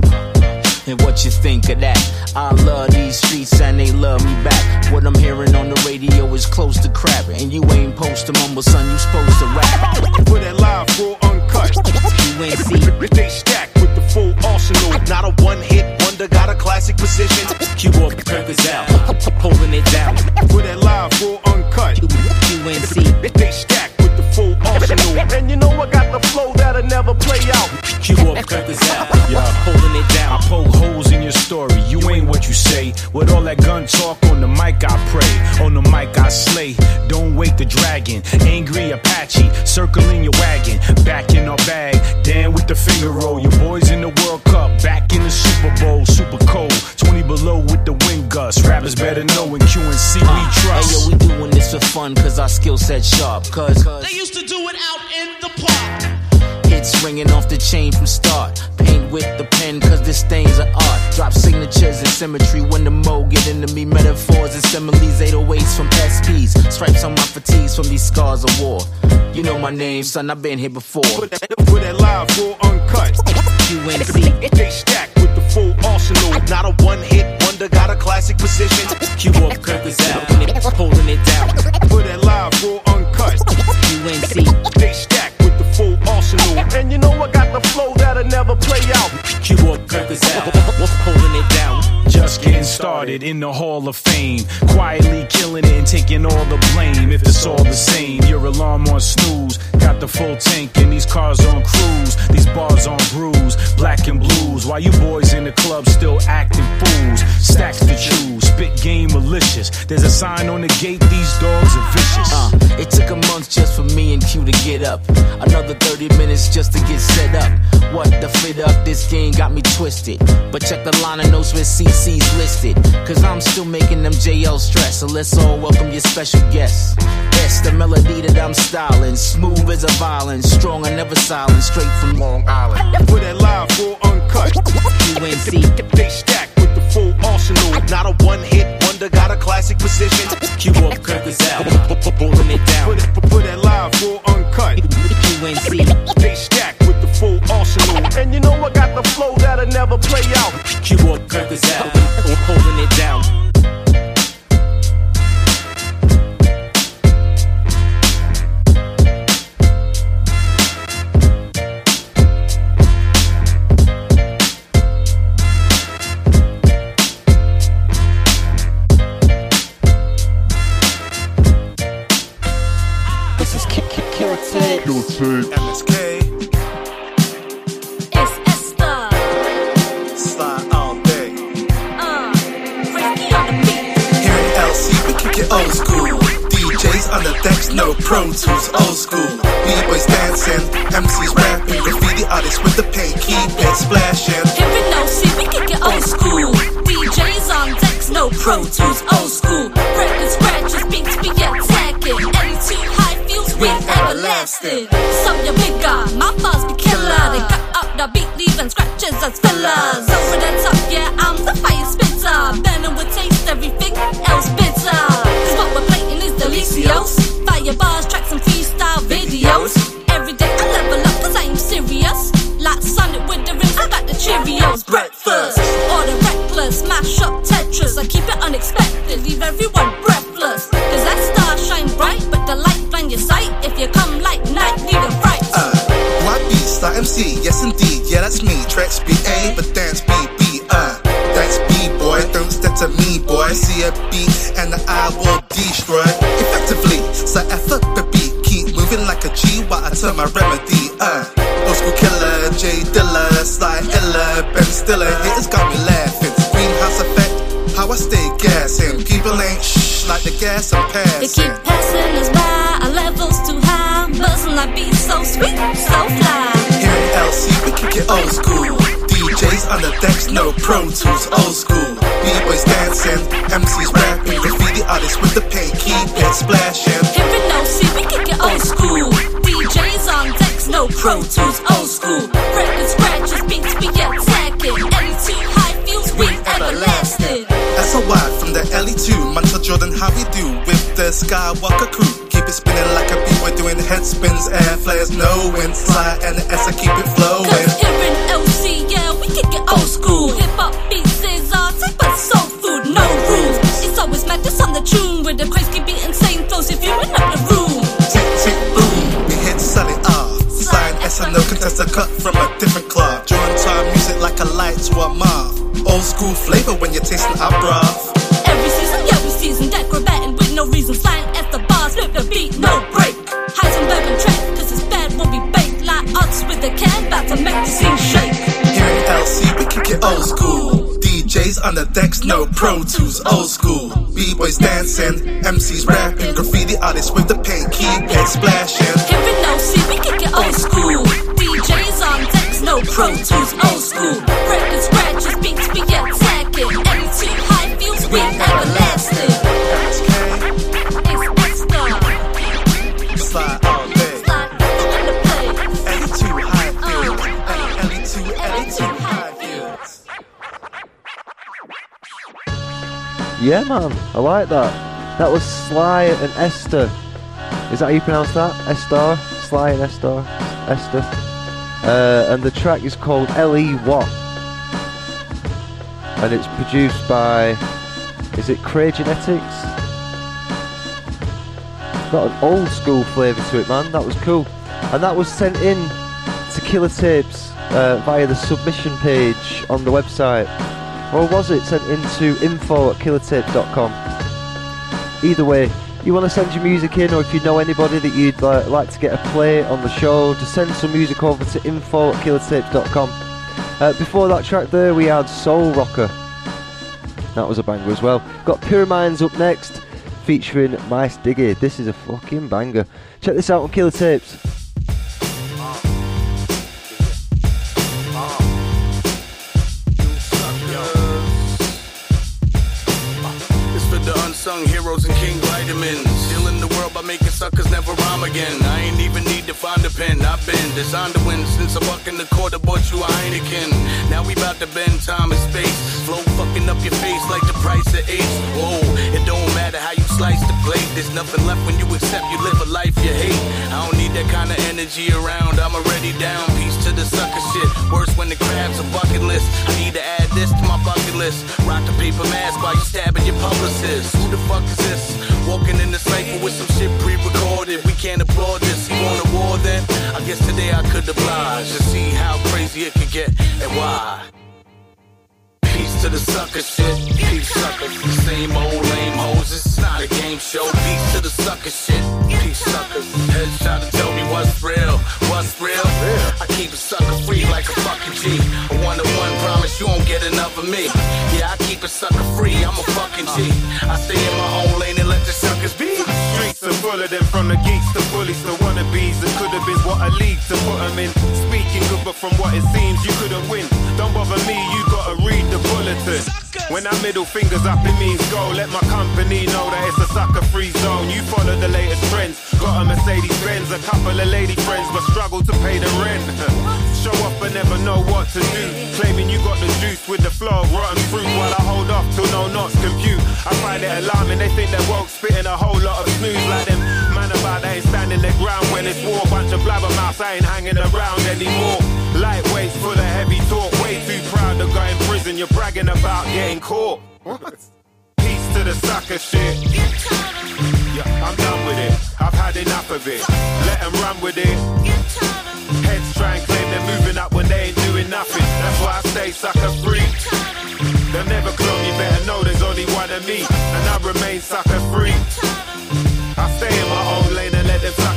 [SPEAKER 30] And what you think of that? I love these streets and they love me back. What I'm hearing on the radio is close to crap. And you ain't supposed to mumble, son, you supposed to rap.
[SPEAKER 27] Put that live, raw, uncut.
[SPEAKER 30] You ain't see.
[SPEAKER 27] They stack with the full arsenal. Not a one hit wonder, got a classic position.
[SPEAKER 30] Cue up Kirkers out, holding it down.
[SPEAKER 27] Put that live, raw, uncut.
[SPEAKER 30] You ain't see.
[SPEAKER 27] They stack with the full arsenal. And you know I got the flow that'll never play out.
[SPEAKER 30] Cue up Kirkers out,
[SPEAKER 29] Yeah.
[SPEAKER 30] holding it down.
[SPEAKER 29] I poke holes in your story. You ain't what you say. With all that gun talk on the mic, I pray. On the mic, I slay. Don't wait the dragon. Angry Apache circling your wagon. Back in our bag. Dan with the finger roll. Your boys in the World Cup. Back in the Super Bowl. Super cold. 20 below with the wind gust. Rappers better know in QNC we trust.
[SPEAKER 30] Hey
[SPEAKER 29] trust.
[SPEAKER 30] yo, we doing this for fun, cause our skill set sharp. Cause
[SPEAKER 16] They used to do it out in the park.
[SPEAKER 30] Hits ringing off the chain from start. Paint with the pen, cause this thing's an art. Drop signatures and symmetry when the mo get into me. Metaphors and similes, 808s from SPs. Stripes on my fatigues from these scars of war. You know my name, son, I've been here before.
[SPEAKER 27] Put that, put that live, raw, uncut.
[SPEAKER 30] QNC.
[SPEAKER 27] They stack with the full arsenal. Not a one hit wonder, got a classic position.
[SPEAKER 30] Cue up Kirkers out, holding it down.
[SPEAKER 29] Started in the Hall of Fame. Quietly killing it and taking all the blame. If it's all the same, your alarm on snooze. Got the full tank and these cars on cruise. These bars on bruise, black and blues. While you boys in the club still acting fools. Stacks to choose, spit game malicious. There's a sign on the gate, these dogs are vicious.
[SPEAKER 30] Uh, it took a month just for me and Q to get up. Another 30 minutes just to get set up. What the fit up, this game got me twisted. But check the line of notes with CC's listed. Cause I'm still making them JL stress. So let's all welcome your special guests. Yes, the melody that I'm styling. Smooth as a violin. Strong and never silent. Straight from Long Island.
[SPEAKER 27] Put that live, raw, uncut.
[SPEAKER 30] UNC.
[SPEAKER 27] They stack with the full arsenal. Not a one hit wonder, got a classic position.
[SPEAKER 30] Cue up
[SPEAKER 31] Effectively, so effort the beat. Keep moving like a G while I turn my remedy, uh. Old school killer, J Dilla, Sly Illa, Ben Stiller, haters got me laughing. Greenhouse effect, how I stay gassing. People ain't shh like the gas I'm passing.
[SPEAKER 32] They keep passing us by, our levels too high. Buzzing like beats so sweet, so fly.
[SPEAKER 31] Here in LC, we kick it old school. DJs on the decks, no Pro Tools, old school. B-boys dancing, MCs rapping, graffiti artists with the paint, keep it splashing.
[SPEAKER 32] Here in OC, we kick it old school. DJs on decks, no Pro Tools, old school. Record scratches, beats we attacking. Any two high feels we everlasting.
[SPEAKER 31] SOY from the LE2, Mantle Jordan, how we do with the Skywalker crew. Keep it spinning like a b-boy doing head spins, air flares, no wind, slide, and the S I keep it flowing.
[SPEAKER 32] Cause here in OC, yeah, we kick it old school. Hip hop beats tune with the crazy beat insane flows if you're in the room.
[SPEAKER 31] Tick, tick, boom, we hit solid off. Sign S and no contestant cut from a different club. Drawing time music like a light to a mob. Old school flavor when you're tasting our broth.
[SPEAKER 32] Every season, yeah, we season acrobating with no reason. Flying at the bars, flip the beat, no break. Heisenberg and track, cause it's bad when we bake. Like odds with the can, about to make the scene shake.
[SPEAKER 31] Here in LC, we kick it old school. DJs on the decks, no Pro Tools, old school. B-boys dancing, MCs rapping, graffiti artists with the paint, keep it splashing.
[SPEAKER 32] Here in OC, we kick it old school. DJs on decks, no Pro Tools, old school. Record scratches, beats we attacking. Any two high feels we everlasting.
[SPEAKER 3] Yeah, man, I like that. That was Sly and Esther. Is that how you pronounce that? Esther? Sly and Esther? Esther. Uh, and the track is called L.E. What? And it's produced by. Is it Cray Genetics? Got an old school flavour to it, man. That was cool. And that was sent in to Killer Tapes uh, via the submission page on the website. Or was it sent into info at killertapes.com? Either way, you want to send your music in, or if you know anybody that you'd uh, like to get a play on the show, just send some music over to info at killertapes.com. Uh, before that track there, we had Soul Rocker. That was a banger as well. Got Pyramids up next, featuring Mice Diggy. This is a fucking banger. Check this out on Killer Tapes.
[SPEAKER 30] Never rhyme again. I ain't even need to find a pen. I've been designed to win since I walk in the quarter, bought you a Heineken. Now we bout to bend time and space. Flow fucking up your face like the price of ace. Whoa, it don't matter how you slice the plate. There's nothing left when you accept you live a life you hate. I don't need that kind of energy around. I'm already down. Peace to the sucker shit. Worse when the crab's a bucket list. I need to add this to my bucket list. Rock the paper mask while you stabbing your publicist. Who the fuck is this? Walking in the cypher with some shit pre-recorded. We can't applaud this. You want war then? I guess today I could oblige to see how crazy it could get and why. Peace to the sucker shit. Peace suckers. Same old lame hoes. It's not a game show. Peace to the sucker shit. Peace suckers. Heads try to tell me what's real. What's real? I keep a sucker free like a fucking G. A one to one promise you won't get enough of me. Yeah, I keep a sucker free. I'm a fucking G. I stay in my own lane and let the suckers be.
[SPEAKER 33] Streets are full of them from the geeks bullies to wannabes. It could have been what I lead to put them in. Speaking good, but from what it seems, you couldn't win. Don't bother me, you gotta read the bulletin. When that middle finger's up, it means go. Let my company know that it's a sucker free zone. You follow the latest trends. Got a Mercedes Benz, a couple of lady friends, but struggle to pay the rent. [LAUGHS] Show up but never know what to do. Claiming you got the juice with the flow, rotten fruit while I hold off till no knots compute. I find it alarming, they think they're woke, spitting a whole lot of snooze like them. About they ain't standing their ground when it's war. Bunch of blabbermouths, I ain't hanging around anymore. Lightweights full of heavy talk, way too proud to go in prison. You're bragging about getting caught. Peace to the
[SPEAKER 34] sucker shit. Yeah, I'm done with it. I've had enough of it. Let 'em run with it. Heads try and claim they're moving up when they ain't doing nothing. That's why I stay sucker free. They'll never clone me, better know there's only one of me. And I remain sucker free. I stay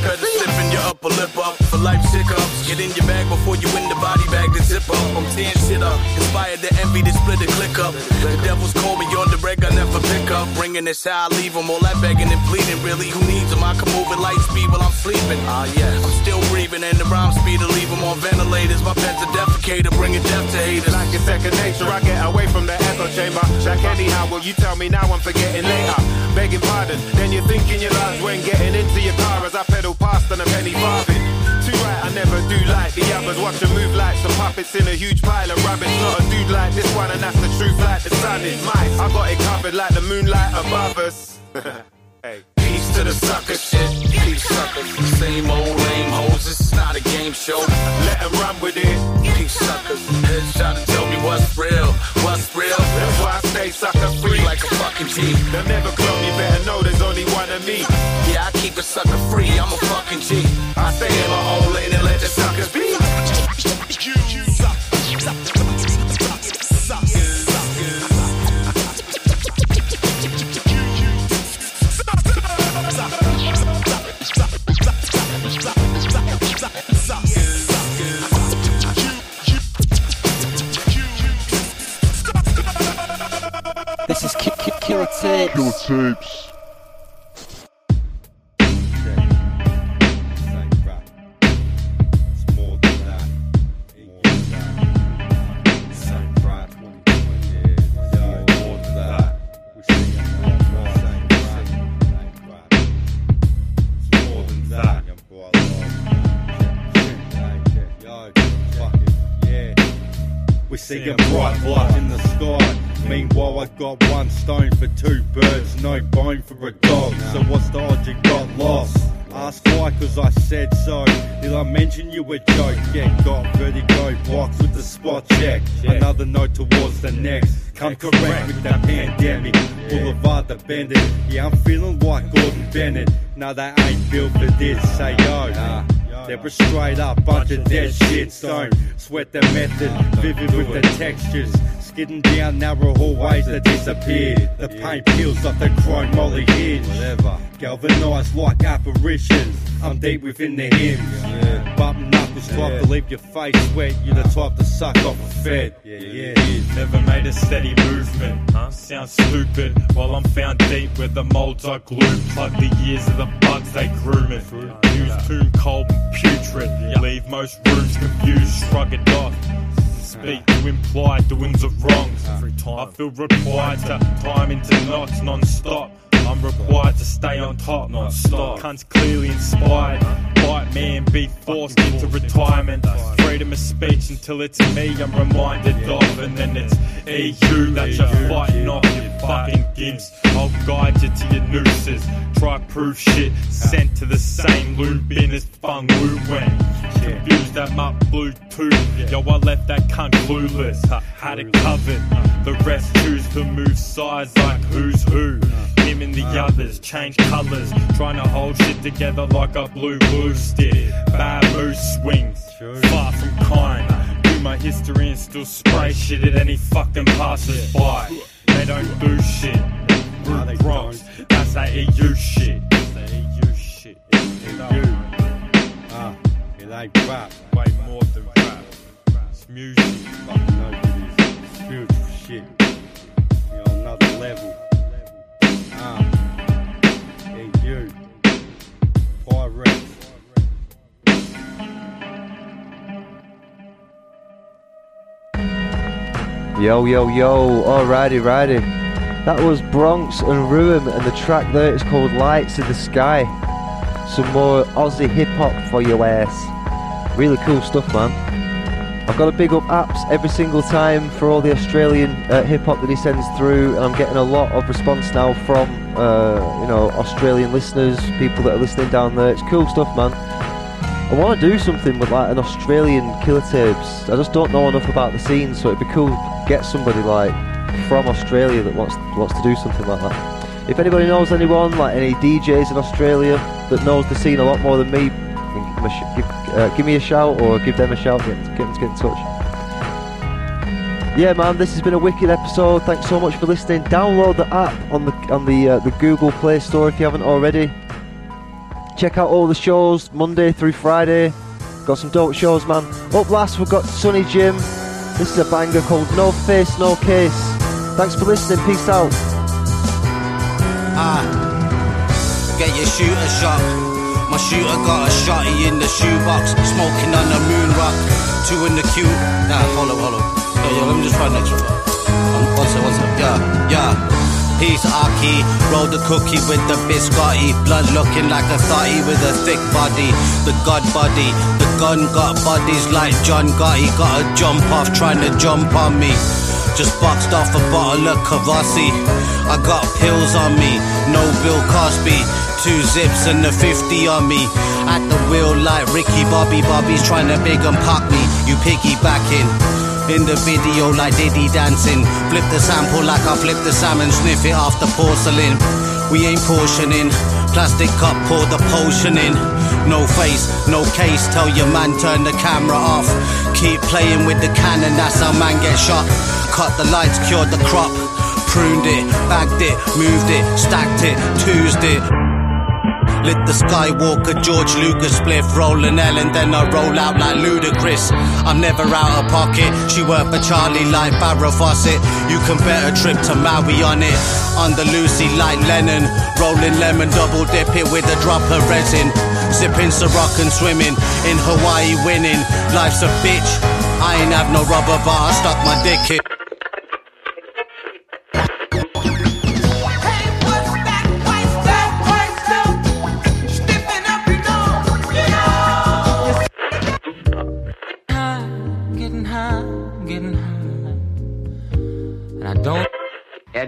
[SPEAKER 1] Cut the stiffen your upper lip up for life hiccups. Get in your bag before you win the body bag to zip up. I'm tearing shit up. Inspired to envy to split the click up. The devil's call me on up. Bringing this how I leave 'em. All that begging and pleading. Really, who needs 'em? I can move at light speed while I'm sleeping. Ah, yeah. I'm still breathing and the rhyme speed to leave 'em on ventilators. My pen's a defecator, bringing death to haters.
[SPEAKER 34] Like it's second nature, I get away from the echo chamber. Like anyhow, will you tell me now I'm forgetting later? Begging pardon, then you're thinking your lines when getting into your car as I pedal past on a penny farthing. Too right, I never do like the others. Watch them move like some puppets in a huge pile of rubbish. Not a dude like this one, and that's the truth like the sun is mine. I got it covered like the moonlight above us. [LAUGHS] hey.
[SPEAKER 1] Peace to the sucker shit. Peace suckers. Same old lame hoes. Is not a game show.
[SPEAKER 34] Let Let 'em run with it.
[SPEAKER 1] Peace suckers. Headshot to tell me what's real. What's real.
[SPEAKER 34] That's why I stay sucker free.
[SPEAKER 1] Like a fucking G.
[SPEAKER 34] They'll never clone me, better know there's only one of me.
[SPEAKER 1] Yeah, I keep it sucker free. I'm a fucking G. I stay in my own lane and let the suckers be.
[SPEAKER 35] Killer Tapes.
[SPEAKER 2] Killer Tapes.
[SPEAKER 36] We see a bright light got one stone for two birds, no bone for a dog. So what's the odds you got lost? Ask why, cause I said so. Did I mention you a joke? Yeah, got vertigo box with the spot check. Another note towards the next. Come correct with that pandemic. Boulevard the Bennett. Yeah, I'm feeling like Gordon Bennett. No, they ain't built for this. Say yo. They're a straight up bunch of dead shit. Don't sweat the method, vivid with the textures. Skidding down narrow hallways that disappear. The paint peels off the chrome molly hinge. Galvanized like apparitions. I'm deep within the hymns. Button knuckles type to leave your face wet. You're the type to suck off a fed. Yeah, yeah. yeah.
[SPEAKER 30] Never made a steady movement. Huh? Sounds stupid. While I'm found deep where the molds are glued. Plug the years of the bugs they grooming. Use tomb cold and putrid. Leave most rooms confused. Shrug it off. Speak to imply doings of wrongs. I feel required to time into knots non-stop. I'm required to stay on top, not stop. Cunts clearly inspired. Bite man, be forced into retirement. Freedom of speech until it's me I'm reminded of. And then it's EU that you're fighting off, you fucking gimps. I'll guide you to your nooses. Try proof shit, sent to the same loop bin as Fung Wu went. Confused that mutt Bluetooth. Yo, I left that cunt clueless. Had it covered. The rest choose to move sides like who's who. Him and the others change colours, trying to hold shit together like a blue stick. Bad moose swings, far from kind. Do my history and still spray shit at any fucking passers by. They don't do shit. Root Bronx, that's that EU shit. EU shit. EU.
[SPEAKER 36] Ah, it ain't rap.
[SPEAKER 30] Way more than rap. It's music.
[SPEAKER 36] Fucking know it is. Spiritual shit. You're on another level.
[SPEAKER 3] Yo, yo, yo, alrighty, righty. That was Bronx and Ruin, and the track there is called Lights in the Sky. Some more Aussie hip hop for your ass. Really cool stuff, man. I've got to big up apps every single time for all the Australian uh, hip hop that he sends through, and I'm getting a lot of response now from uh, you know Australian listeners, people that are listening down there. It's cool stuff, man. I want to do something with like an Australian killer tapes. I just don't know enough about the scene, so it'd be cool to get somebody like from Australia that wants wants to do something like that. If anybody knows anyone, like any DJs in Australia that knows the scene a lot more than me, them a sh- give, uh, give me a shout or give them a shout. Get, get get in touch. Yeah, man, this has been a wicked episode. Thanks so much for listening. Download the app on the on the uh, the Google Play Store if you haven't already. Check out all the shows Monday through Friday. Got some dope shows, man. Up last, we've got Sunny Jim. This is a banger called No Face, No Case. Thanks for listening. Peace out.
[SPEAKER 37] Ah, get your shooter shot. My shooter got a shotty in the shoebox, smoking on the moon rock. Two in the queue. Nah, hold up. Yo, yo, let me just try next one. One, sec, one sec. Yeah, yeah. Peace, Aki. Roll the cookie with the biscotti. Blood looking like a thotty with a thick body. The god body. The gun got bodies like John Gotti. Got a jump off trying to jump on me. Just boxed off a bottle of Cavassi. I got pills on me, no Bill Cosby. Two zips and a 50 on me. At the wheel like Ricky Bobby. Bobby's trying to big and pop me. You piggybacking. In the video like Diddy dancing. Flip the sample like I flip the salmon. Sniff it off the porcelain. We ain't portioning. Plastic cup, pour the potion in. No face, no case. Tell your man turn the camera off. Keep playing with the cannon, that's how man get shot. Cut the lights, cured the crop. Pruned it, bagged it, moved it, stacked it, twosed it. Lit the Skywalker, George Lucas spliff, rolling L, and then I roll out like Ludacris. I'm never out of pocket. She worked for Charlie like Farrah Fawcett. You can bet a trip to Maui on it. On the Lucy like Lennon, rolling lemon, double dip it with a drop of resin. Sipping Ciroc and swimming in Hawaii, winning. Life's a bitch. I ain't have no rubber bar, stuck my dick in.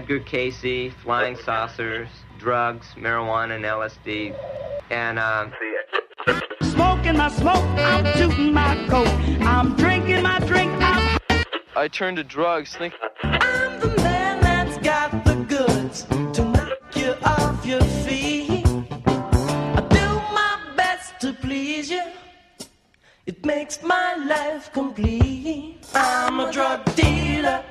[SPEAKER 38] Edgar Cayce, flying saucers, drugs, marijuana, and LSD. And, um,
[SPEAKER 39] Smoking my smoke, I'm shooting my coke. I'm drinking my drink, I'm
[SPEAKER 40] I turned to drugs, think.
[SPEAKER 39] I'm the man that's got the goods to knock you off your feet. I do my best to please you. It makes my life complete. I'm a drug dealer.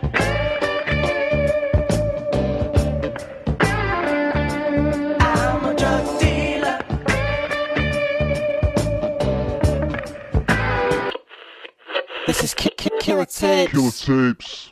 [SPEAKER 1] Killer Tapes.
[SPEAKER 2] Killer tapes.